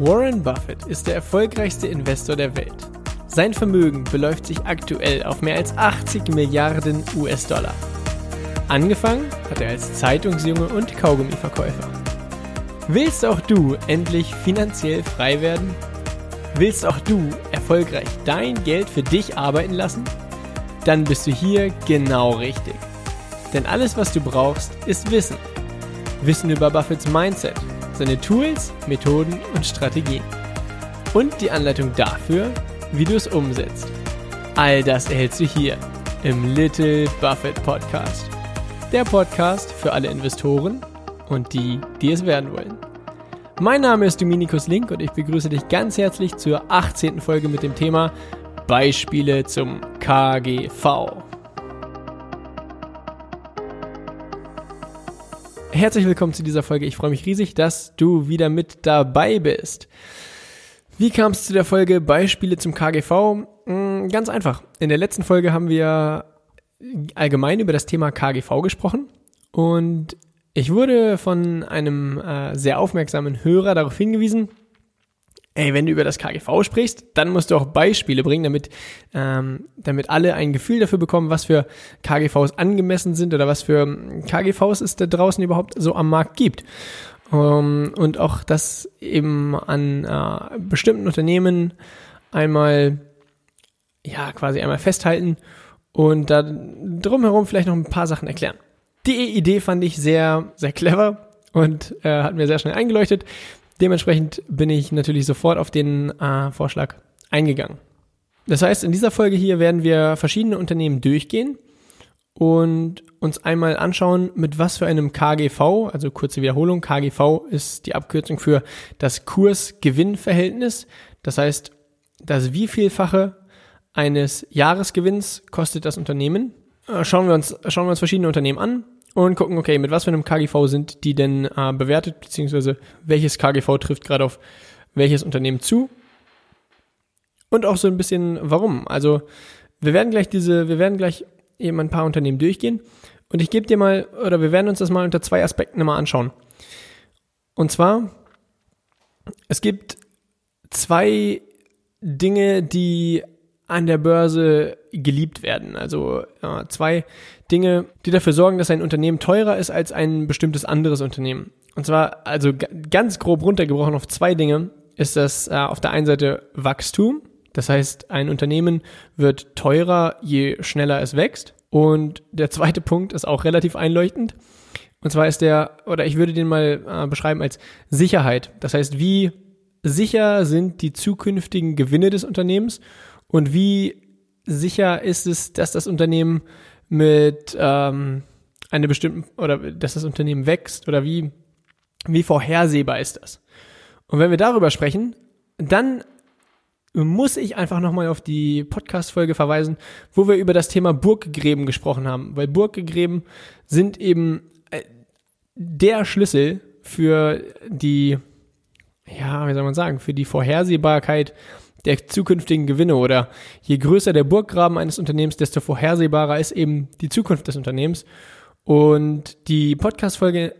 Warren Buffett ist der erfolgreichste Investor der Welt. Sein Vermögen beläuft sich aktuell auf mehr als 80 Milliarden US-Dollar. Angefangen hat er als Zeitungsjunge und Kaugummiverkäufer. Willst auch du endlich finanziell frei werden? Willst auch du erfolgreich dein Geld für dich arbeiten lassen? Dann bist du hier genau richtig. Denn alles, was du brauchst, ist Wissen. Wissen über Buffets Mindset, seine Tools, Methoden und Strategien. Und die Anleitung dafür, wie du es umsetzt. All das erhältst du hier im Little Buffett Podcast. Der Podcast für alle Investoren und die, die es werden wollen. Mein Name ist Dominikus Link und ich begrüße dich ganz herzlich zur 18. Folge mit dem Thema Beispiele zum KGV. Herzlich willkommen zu dieser Folge. Ich freue mich riesig, dass du wieder mit dabei bist. Wie kam es zu der Folge Beispiele zum KGV? Hm, ganz einfach. In der letzten Folge haben wir allgemein über das Thema KGV gesprochen und ich wurde von einem äh, sehr aufmerksamen Hörer darauf hingewiesen, ey, wenn du über das KGV sprichst, dann musst du auch Beispiele bringen, damit, ähm, damit alle ein Gefühl dafür bekommen, was für KGVs angemessen sind oder was für KGVs es da draußen überhaupt so am Markt gibt. Um, ähm, und auch das eben an äh, bestimmten Unternehmen einmal, ja, quasi einmal festhalten und da drumherum vielleicht noch ein paar Sachen erklären. Die Idee fand ich sehr, sehr clever und äh, hat mir sehr schnell eingeleuchtet. Dementsprechend bin ich natürlich sofort auf den äh, Vorschlag eingegangen. Das heißt, in dieser Folge hier werden wir verschiedene Unternehmen durchgehen und uns einmal anschauen, mit was für einem KGV, also kurze Wiederholung, KGV ist die Abkürzung für das Kurs-Gewinn-Verhältnis. Das heißt, das wievielfache eines Jahresgewinns kostet das Unternehmen. Äh, schauen wir uns, schauen wir uns verschiedene Unternehmen an und gucken, okay, mit was für einem KGV sind die denn äh, bewertet, beziehungsweise welches KGV trifft gerade auf welches Unternehmen zu. Und auch so ein bisschen warum. Also wir werden gleich diese, wir werden gleich eben ein paar Unternehmen durchgehen. Und ich gebe dir mal, oder wir werden uns das mal unter zwei Aspekten mal anschauen. Und zwar, es gibt zwei Dinge, die an der Börse geliebt werden. Also äh, zwei Dinge, die dafür sorgen, dass ein Unternehmen teurer ist als ein bestimmtes anderes Unternehmen. Und zwar, also ganz grob runtergebrochen auf zwei Dinge, ist das äh, auf der einen Seite Wachstum. Das heißt, ein Unternehmen wird teurer, je schneller es wächst. Und der zweite Punkt ist auch relativ einleuchtend. Und zwar ist der, oder ich würde den mal äh, beschreiben als Sicherheit. Das heißt, wie sicher sind die zukünftigen Gewinne des Unternehmens und wie sicher ist es, dass das Unternehmen mit ähm, einer bestimmten oder dass das Unternehmen wächst oder wie, wie vorhersehbar ist das? Und wenn wir darüber sprechen, dann muss ich einfach nochmal auf die Podcast-Folge verweisen, wo wir über das Thema Burggräben gesprochen haben, weil Burggräben sind eben äh, der Schlüssel für die, ja, wie soll man sagen, für die Vorhersehbarkeit der zukünftigen Gewinne oder je größer der Burggraben eines Unternehmens, desto vorhersehbarer ist eben die Zukunft des Unternehmens. Und die Podcast-Folge,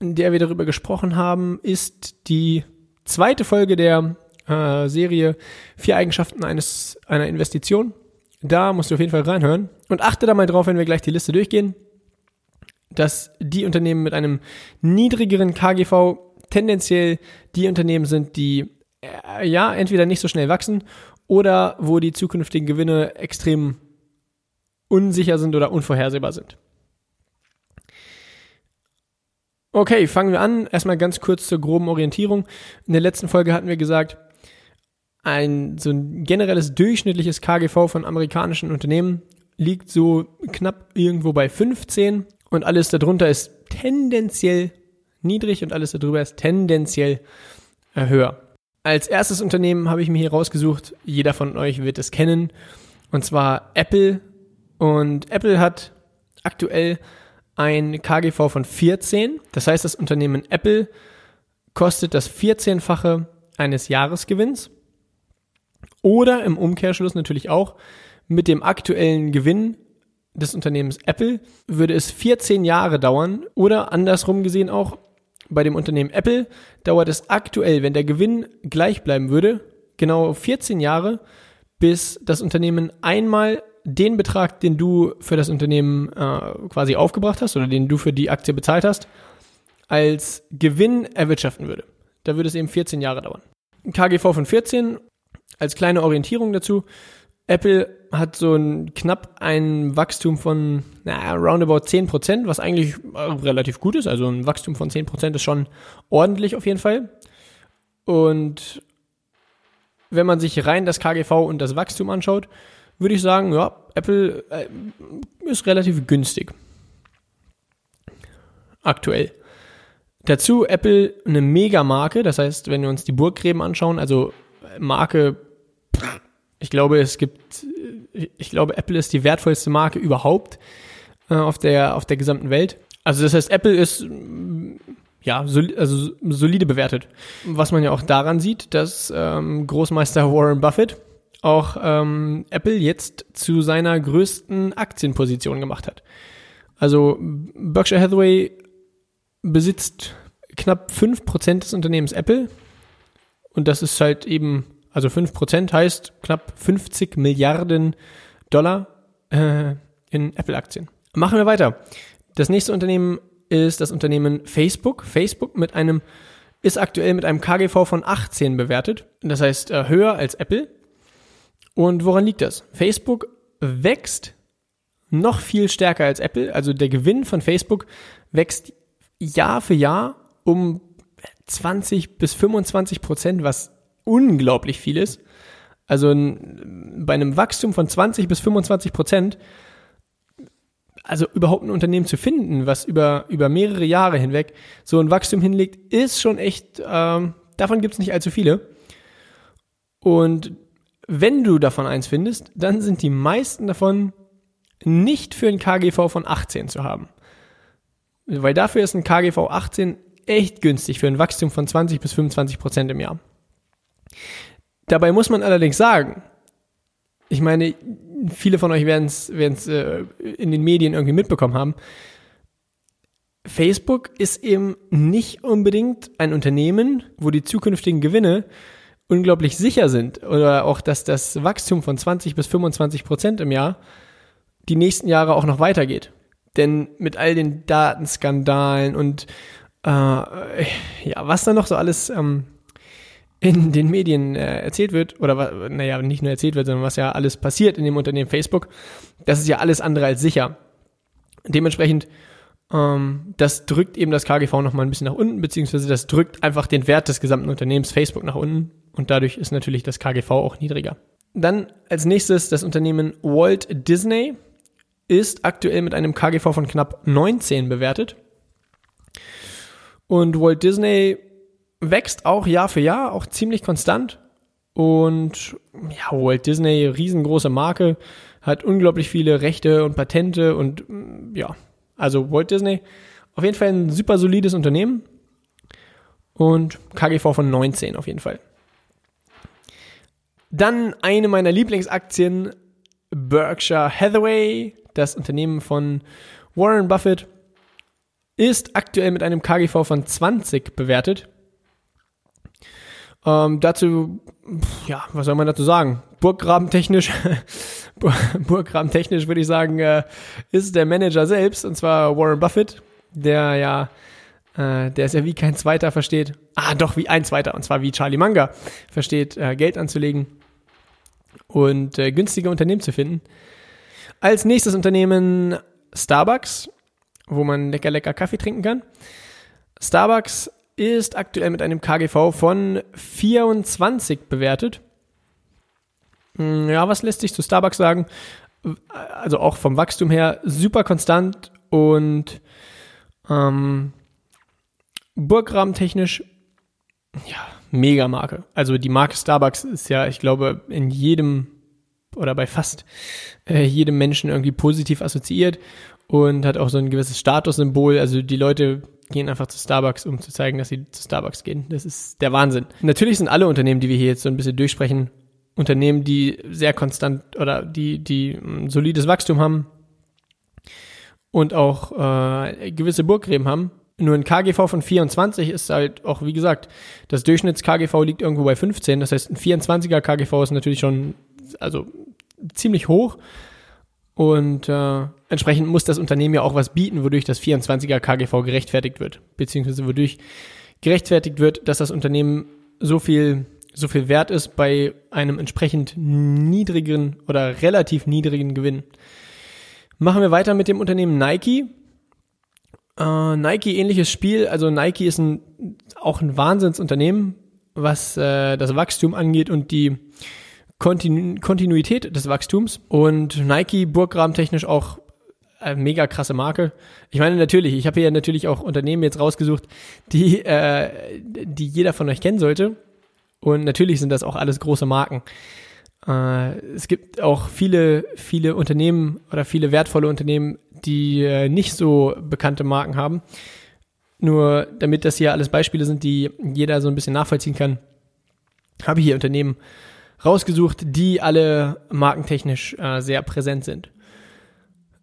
in der wir darüber gesprochen haben, ist die zweite Folge der äh, Serie Vier Eigenschaften eines, einer Investition. Da musst du auf jeden Fall reinhören. Und achte da mal drauf, wenn wir gleich die Liste durchgehen, dass die Unternehmen mit einem niedrigeren KGV tendenziell die Unternehmen sind, die ja, entweder nicht so schnell wachsen oder wo die zukünftigen Gewinne extrem unsicher sind oder unvorhersehbar sind. Okay, fangen wir an. Erstmal ganz kurz zur groben Orientierung. In der letzten Folge hatten wir gesagt, ein so ein generelles durchschnittliches KGV von amerikanischen Unternehmen liegt so knapp irgendwo bei 15 und alles darunter ist tendenziell niedrig und alles darüber ist tendenziell höher. Als erstes Unternehmen habe ich mir hier rausgesucht, jeder von euch wird es kennen, und zwar Apple. Und Apple hat aktuell ein KGV von 14. Das heißt, das Unternehmen Apple kostet das 14-fache eines Jahresgewinns. Oder im Umkehrschluss natürlich auch mit dem aktuellen Gewinn des Unternehmens Apple würde es 14 Jahre dauern oder andersrum gesehen auch bei dem Unternehmen Apple dauert es aktuell, wenn der Gewinn gleich bleiben würde, genau 14 Jahre, bis das Unternehmen einmal den Betrag, den du für das Unternehmen äh, quasi aufgebracht hast oder den du für die Aktie bezahlt hast, als Gewinn erwirtschaften würde. Da würde es eben 14 Jahre dauern. KGV von 14 als kleine Orientierung dazu. Apple hat so ein knapp ein Wachstum von na, roundabout 10%, was eigentlich äh, relativ gut ist. Also ein Wachstum von 10% ist schon ordentlich auf jeden Fall. Und wenn man sich rein das KGV und das Wachstum anschaut, würde ich sagen, ja, Apple äh, ist relativ günstig. Aktuell. Dazu Apple eine Mega-Marke, das heißt, wenn wir uns die Burggräben anschauen, also Marke, ich glaube, es gibt, ich glaube, Apple ist die wertvollste Marke überhaupt äh, auf der auf der gesamten Welt. Also das heißt, Apple ist ja sol also solide bewertet, was man ja auch daran sieht, dass ähm, Großmeister Warren Buffett auch ähm, Apple jetzt zu seiner größten Aktienposition gemacht hat. Also Berkshire Hathaway besitzt knapp 5% des Unternehmens Apple. Und das ist halt eben, also 5% heißt knapp 50 Milliarden Dollar äh, in Apple-Aktien. Machen wir weiter. Das nächste Unternehmen ist das Unternehmen Facebook. Facebook mit einem ist aktuell mit einem KGV von 18 bewertet. Das heißt äh, höher als Apple. Und woran liegt das? Facebook wächst noch viel stärker als Apple. Also der Gewinn von Facebook wächst Jahr für Jahr um 20 bis 25 Prozent, was unglaublich viel ist. Also bei einem Wachstum von 20 bis 25 Prozent, also überhaupt ein Unternehmen zu finden, was über, über mehrere Jahre hinweg so ein Wachstum hinlegt, ist schon echt, ähm, davon gibt es nicht allzu viele. Und wenn du davon eins findest, dann sind die meisten davon nicht für ein KGV von 18 zu haben. Weil dafür ist ein KGV 18 echt günstig für ein Wachstum von 20 bis 25 Prozent im Jahr. Dabei muss man allerdings sagen, ich meine, viele von euch werden es äh, in den Medien irgendwie mitbekommen haben. Facebook ist eben nicht unbedingt ein Unternehmen, wo die zukünftigen Gewinne unglaublich sicher sind oder auch, dass das Wachstum von 20 bis 25 Prozent im Jahr die nächsten Jahre auch noch weitergeht. Denn mit all den Datenskandalen und äh, ja, was da noch so alles ähm, in den Medien äh, erzählt wird, oder naja, nicht nur erzählt wird, sondern was ja alles passiert in dem Unternehmen Facebook, das ist ja alles andere als sicher. Dementsprechend, ähm, das drückt eben das KGV nochmal ein bisschen nach unten, beziehungsweise das drückt einfach den Wert des gesamten Unternehmens Facebook nach unten und dadurch ist natürlich das KGV auch niedriger. Dann als nächstes das Unternehmen Walt Disney ist aktuell mit einem KGV von knapp 19 bewertet. Und Walt Disney wächst auch Jahr für Jahr, auch ziemlich konstant. Und ja, Walt Disney, riesengroße Marke, hat unglaublich viele Rechte und Patente und ja, also Walt Disney auf jeden Fall ein super solides Unternehmen und KGV von 19 auf jeden Fall. Dann eine meiner Lieblingsaktien, Berkshire Hathaway, das Unternehmen von Warren Buffett, ist aktuell mit einem KGV von 20 bewertet. Ähm, dazu, ja, was soll man dazu sagen? Burggrabentechnisch, Burggrabentechnisch würde ich sagen, äh, ist der Manager selbst, und zwar Warren Buffett, der ja, äh, der ist ja wie kein Zweiter versteht, ah, doch, wie ein Zweiter, und zwar wie Charlie Munger versteht, äh, Geld anzulegen und äh, günstige Unternehmen zu finden. Als nächstes Unternehmen Starbucks, wo man lecker, lecker Kaffee trinken kann. Starbucks ist aktuell mit einem KGV von 24 bewertet. Hm, ja, was lässt sich zu Starbucks sagen? Also auch vom Wachstum her super konstant und ähm, Burggraben-technisch, ja, mega Marke. Also die Marke Starbucks ist ja, ich glaube, in jedem oder bei fast äh, jedem Menschen irgendwie positiv assoziiert und hat auch so ein gewisses Statussymbol. Also die Leute gehen einfach zu Starbucks, um zu zeigen, dass sie zu Starbucks gehen. Das ist der Wahnsinn. Natürlich sind alle Unternehmen, die wir hier jetzt so ein bisschen durchsprechen, Unternehmen, die sehr konstant oder die, die ein solides Wachstum haben und auch äh, gewisse Burggräben haben. Nur ein KGV von 24 ist halt auch, wie gesagt, das Durchschnitts-KGV liegt irgendwo bei 15. Das heißt, ein 24er KGV ist natürlich schon, also ziemlich hoch. Und äh, entsprechend muss das Unternehmen ja auch was bieten, wodurch das 24er KGV gerechtfertigt wird. Beziehungsweise wodurch gerechtfertigt wird, dass das Unternehmen so viel, so viel wert ist bei einem entsprechend niedrigen oder relativ niedrigen Gewinn. Machen wir weiter mit dem Unternehmen Nike. Äh, Nike ähnliches Spiel. Also Nike ist ein, auch ein Wahnsinnsunternehmen, was äh, das Wachstum angeht und die Kontinu Kontinuität des Wachstums. Und Nike burggrabentechnisch auch eine mega krasse Marke. Ich meine natürlich, ich habe hier natürlich auch Unternehmen jetzt rausgesucht, die, äh, die jeder von euch kennen sollte. Und natürlich sind das auch alles große Marken. Äh, es gibt auch viele, viele Unternehmen oder viele wertvolle Unternehmen, die äh, nicht so bekannte Marken haben. Nur damit das hier alles Beispiele sind, die jeder so ein bisschen nachvollziehen kann, habe ich hier Unternehmen rausgesucht, die alle markentechnisch äh, sehr präsent sind.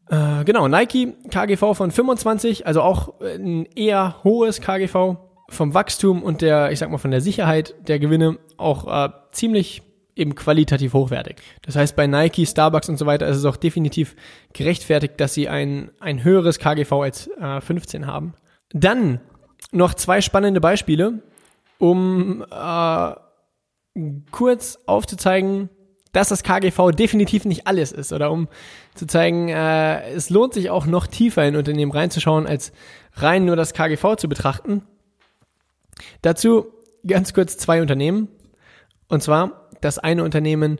Äh, genau, Nike, KGV von 25, also auch ein eher hohes KGV vom Wachstum und der, ich sag mal, von der Sicherheit der Gewinne auch äh, ziemlich eben qualitativ hochwertig. Das heißt, bei Nike, Starbucks und so weiter ist es auch definitiv gerechtfertigt, dass sie ein, ein höheres KGV als äh, 15 haben. Dann noch zwei spannende Beispiele, um äh, kurz aufzuzeigen, dass das KGV definitiv nicht alles ist oder um zu zeigen, äh, es lohnt sich auch noch tiefer in Unternehmen reinzuschauen, als rein nur das KGV zu betrachten. Dazu ganz kurz zwei Unternehmen. Und zwar das eine Unternehmen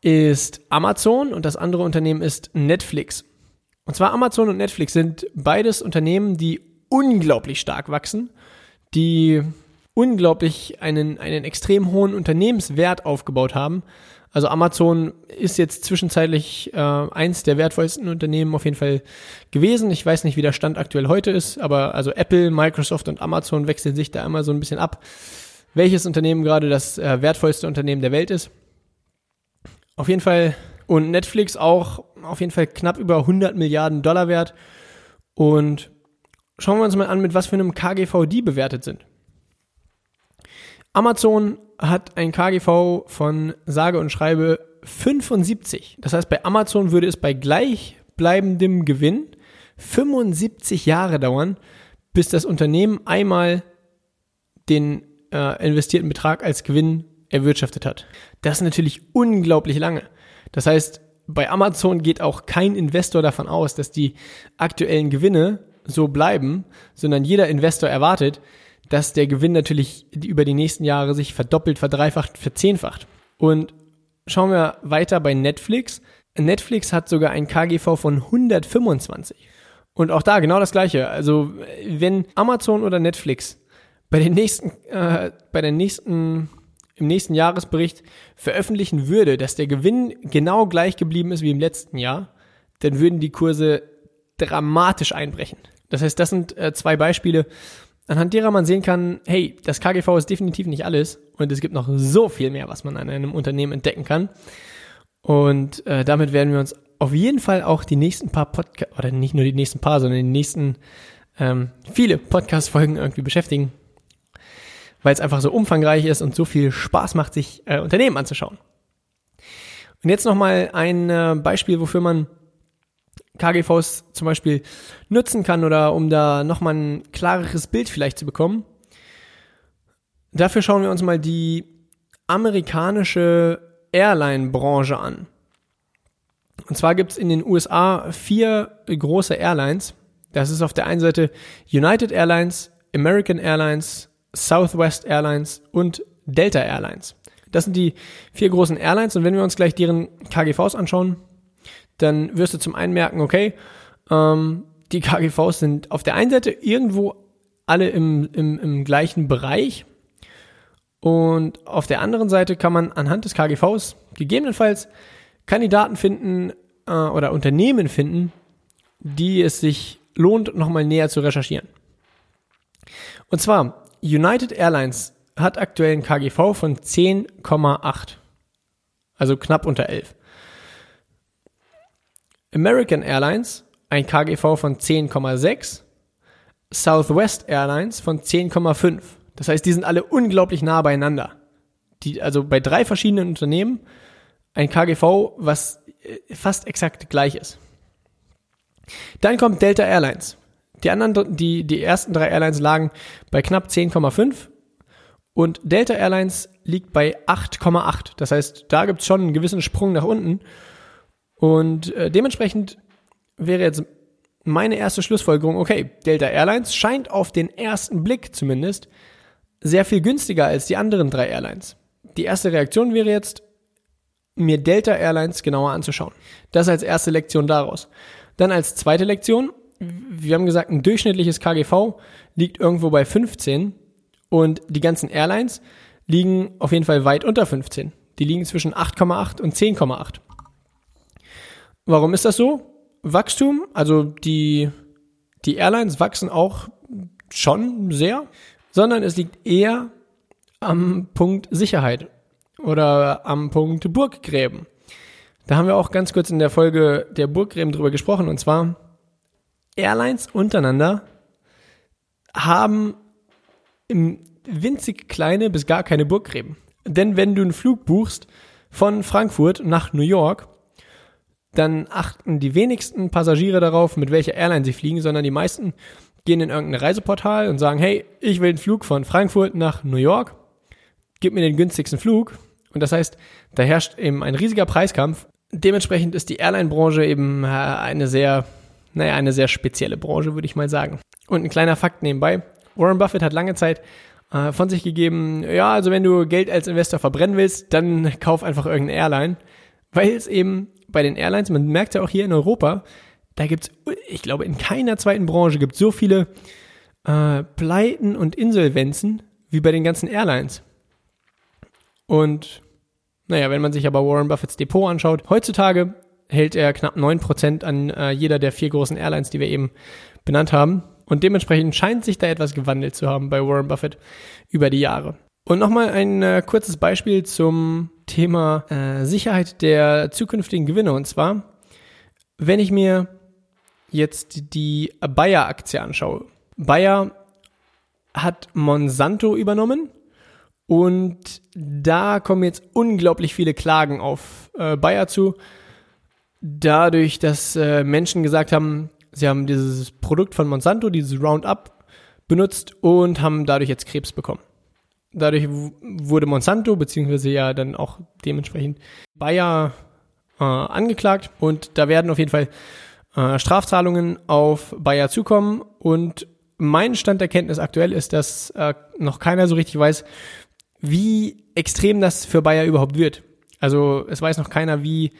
ist Amazon und das andere Unternehmen ist Netflix. Und zwar Amazon und Netflix sind beides Unternehmen, die unglaublich stark wachsen, die unglaublich einen, einen extrem hohen Unternehmenswert aufgebaut haben. Also Amazon ist jetzt zwischenzeitlich äh, eins der wertvollsten Unternehmen auf jeden Fall gewesen. Ich weiß nicht, wie der Stand aktuell heute ist, aber also Apple, Microsoft und Amazon wechseln sich da immer so ein bisschen ab welches Unternehmen gerade das äh, wertvollste Unternehmen der Welt ist. Auf jeden Fall und Netflix auch auf jeden Fall knapp über 100 Milliarden Dollar wert. Und schauen wir uns mal an, mit was für einem KGV die bewertet sind. Amazon hat ein KGV von sage und schreibe 75. Das heißt, bei Amazon würde es bei gleichbleibendem Gewinn 75 Jahre dauern, bis das Unternehmen einmal den äh, investierten Betrag als Gewinn erwirtschaftet hat. Das ist natürlich unglaublich lange. Das heißt, bei Amazon geht auch kein Investor davon aus, dass die aktuellen Gewinne so bleiben, sondern jeder Investor erwartet, dass der Gewinn natürlich über die nächsten Jahre sich verdoppelt, verdreifacht, verzehnfacht. Und schauen wir weiter bei Netflix. Netflix hat sogar ein KGV von 125. Und auch da genau das gleiche. Also wenn Amazon oder Netflix bei den nächsten, äh, bei den nächsten, im nächsten Jahresbericht veröffentlichen würde, dass der Gewinn genau gleich geblieben ist wie im letzten Jahr, dann würden die Kurse dramatisch einbrechen. Das heißt, das sind äh, zwei Beispiele, anhand derer man sehen kann, hey, das KGV ist definitiv nicht alles und es gibt noch so viel mehr, was man an einem Unternehmen entdecken kann. Und äh, damit werden wir uns auf jeden Fall auch die nächsten paar Podcasts, oder nicht nur die nächsten paar, sondern die nächsten ähm, viele Podcast-Folgen irgendwie beschäftigen weil es einfach so umfangreich ist und so viel Spaß macht, sich äh, Unternehmen anzuschauen. Und jetzt nochmal ein äh, Beispiel, wofür man KGVs zum Beispiel nutzen kann oder um da nochmal ein klareres Bild vielleicht zu bekommen. Dafür schauen wir uns mal die amerikanische Airline-Branche an. Und zwar gibt es in den USA vier große Airlines. Das ist auf der einen Seite United Airlines, American Airlines, Southwest Airlines und Delta Airlines. Das sind die vier großen Airlines und wenn wir uns gleich deren KGVs anschauen, dann wirst du zum einen merken, okay, ähm, die KGVs sind auf der einen Seite irgendwo alle im, im, im gleichen Bereich und auf der anderen Seite kann man anhand des KGVs gegebenenfalls Kandidaten finden äh, oder Unternehmen finden, die es sich lohnt, nochmal näher zu recherchieren. Und zwar United Airlines hat aktuell ein KGV von 10,8. Also knapp unter 11. American Airlines ein KGV von 10,6. Southwest Airlines von 10,5. Das heißt, die sind alle unglaublich nah beieinander. Die, also bei drei verschiedenen Unternehmen ein KGV, was äh, fast exakt gleich ist. Dann kommt Delta Airlines. Die anderen, die, die ersten drei Airlines lagen bei knapp 10,5 und Delta Airlines liegt bei 8,8. Das heißt, da gibt es schon einen gewissen Sprung nach unten. Und äh, dementsprechend wäre jetzt meine erste Schlussfolgerung, okay, Delta Airlines scheint auf den ersten Blick zumindest sehr viel günstiger als die anderen drei Airlines. Die erste Reaktion wäre jetzt, mir Delta Airlines genauer anzuschauen. Das als erste Lektion daraus. Dann als zweite Lektion, wir haben gesagt, ein durchschnittliches KGV liegt irgendwo bei 15 und die ganzen Airlines liegen auf jeden Fall weit unter 15. Die liegen zwischen 8,8 und 10,8. Warum ist das so? Wachstum, also die, die Airlines wachsen auch schon sehr, sondern es liegt eher am Punkt Sicherheit oder am Punkt Burggräben. Da haben wir auch ganz kurz in der Folge der Burggräben drüber gesprochen und zwar Airlines untereinander haben winzig kleine bis gar keine Burggräben. Denn wenn du einen Flug buchst von Frankfurt nach New York, dann achten die wenigsten Passagiere darauf, mit welcher Airline sie fliegen, sondern die meisten gehen in irgendein Reiseportal und sagen, hey, ich will einen Flug von Frankfurt nach New York, gib mir den günstigsten Flug. Und das heißt, da herrscht eben ein riesiger Preiskampf. Dementsprechend ist die Airline-Branche eben äh, eine sehr, naja, eine sehr spezielle Branche, würde ich mal sagen. Und ein kleiner Fakt nebenbei. Warren Buffett hat lange Zeit äh, von sich gegeben, ja, also wenn du Geld als Investor verbrennen willst, dann kauf einfach irgendeine Airline. Weil es eben bei den Airlines, man merkt ja auch hier in Europa, da gibt's, ich glaube, in keiner zweiten Branche gibt es so viele äh, Pleiten und Insolvenzen wie bei den ganzen Airlines. Und naja, wenn man sich aber Warren Buffetts Depot anschaut, heutzutage hält er knapp 9% an äh, jeder der vier großen Airlines, die wir eben benannt haben. Und dementsprechend scheint sich da etwas gewandelt zu haben bei Warren Buffett über die Jahre. Und nochmal ein äh, kurzes Beispiel zum Thema äh, Sicherheit der zukünftigen Gewinne. Und zwar, wenn ich mir jetzt die Bayer-Aktie anschaue. Bayer hat Monsanto übernommen und da kommen jetzt unglaublich viele Klagen auf äh, Bayer zu. Dadurch, dass äh, Menschen gesagt haben, sie haben dieses Produkt von Monsanto, dieses Roundup, benutzt und haben dadurch jetzt Krebs bekommen. Dadurch wurde Monsanto, beziehungsweise ja dann auch dementsprechend Bayer äh, angeklagt und da werden auf jeden Fall äh, Strafzahlungen auf Bayer zukommen und mein Stand der Kenntnis aktuell ist, dass äh, noch keiner so richtig weiß, wie extrem das für Bayer überhaupt wird. Also es weiß noch keiner, wie,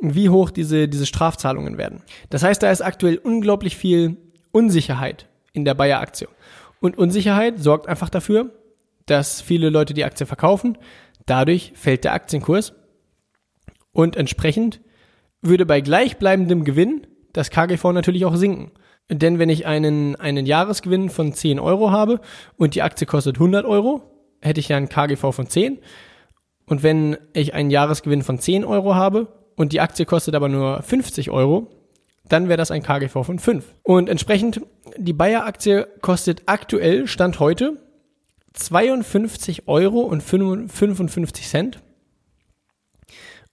wie hoch diese, diese Strafzahlungen werden. Das heißt, da ist aktuell unglaublich viel Unsicherheit in der Bayer-Aktie. Und Unsicherheit sorgt einfach dafür, dass viele Leute die Aktie verkaufen. Dadurch fällt der Aktienkurs und entsprechend würde bei gleichbleibendem Gewinn das KGV natürlich auch sinken. Denn wenn ich einen, einen Jahresgewinn von 10 Euro habe und die Aktie kostet 100 Euro, hätte ich ja einen KGV von 10. Und wenn ich einen Jahresgewinn von 10 Euro habe und die Aktie kostet aber nur 50 Euro, dann wäre das ein KGV von 5. Und entsprechend, die Bayer-Aktie kostet aktuell, Stand heute, 52 Euro und 55 Cent.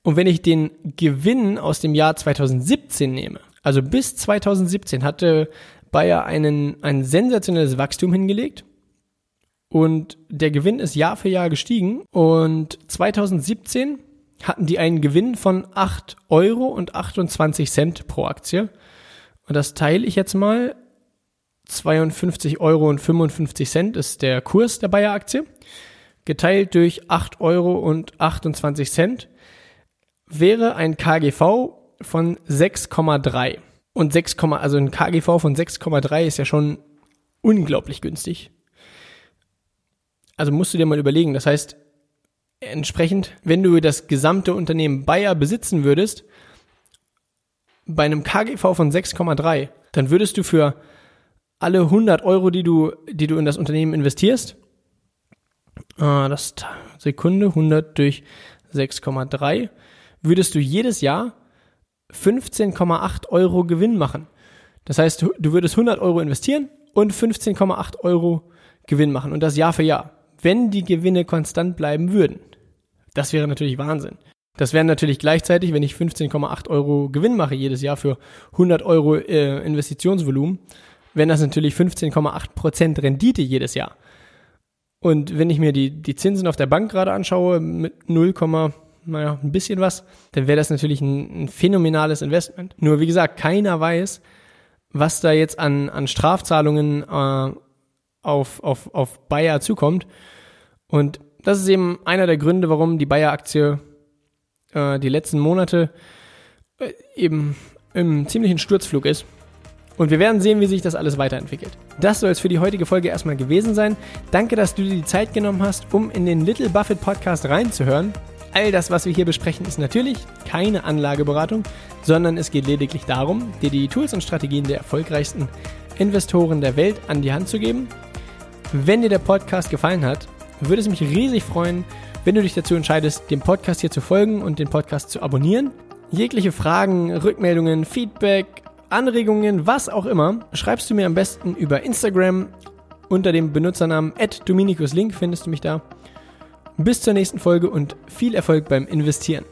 Und wenn ich den Gewinn aus dem Jahr 2017 nehme, also bis 2017 hatte Bayer einen, ein sensationelles Wachstum hingelegt und der Gewinn ist Jahr für Jahr gestiegen und 2017 hatten die einen Gewinn von 8 Euro und 28 Cent pro Aktie. Und das teile ich jetzt mal 52 Euro und 55 Cent ist der Kurs der Bayer-Aktie. Geteilt durch 8 Euro und 28 Cent wäre ein KGV von 6,3. Und 6, also ein KGV von 6,3 ist ja schon unglaublich günstig. Also musst du dir mal überlegen. Das heißt, entsprechend, wenn du das gesamte Unternehmen Bayer besitzen würdest, bei einem KGV von 6,3, dann würdest du für alle 100 Euro, die du, die du in das Unternehmen investierst, äh, das Sekunde 100 durch 6,3, würdest du jedes Jahr 15,8 Euro Gewinn machen. Das heißt, du würdest 100 Euro investieren und 15,8 Euro Gewinn machen und das Jahr für Jahr, wenn die Gewinne konstant bleiben würden. Das wäre natürlich Wahnsinn. Das wären natürlich gleichzeitig, wenn ich 15,8 Euro Gewinn mache jedes Jahr für 100 Euro äh, Investitionsvolumen, wären das natürlich 15,8 Prozent Rendite jedes Jahr. Und wenn ich mir die, die Zinsen auf der Bank gerade anschaue mit 0, naja, ein bisschen was, dann wäre das natürlich ein, ein phänomenales Investment. Nur wie gesagt, keiner weiß, was da jetzt an, an Strafzahlungen äh, auf, auf, auf Bayer zukommt. Und das ist eben einer der Gründe, warum die Bayer-Aktie äh, die letzten Monate äh, eben im ziemlichen Sturzflug ist. Und wir werden sehen, wie sich das alles weiterentwickelt. Das soll es für die heutige Folge erstmal gewesen sein. Danke, dass du dir die Zeit genommen hast, um in den Little Buffett Podcast reinzuhören. All das, was wir hier besprechen, ist natürlich keine Anlageberatung, sondern es geht lediglich darum, dir die Tools und Strategien der erfolgreichsten Investoren der Welt an die Hand zu geben. Wenn dir der Podcast gefallen hat, würde es mich riesig freuen, wenn du dich dazu entscheidest, dem Podcast hier zu folgen und den Podcast zu abonnieren. Jegliche Fragen, Rückmeldungen, Feedback, Anregungen, was auch immer, schreibst du mir am besten über Instagram unter dem Benutzernamen @dominicuslink findest du mich da. Bis zur nächsten Folge und viel Erfolg beim Investieren.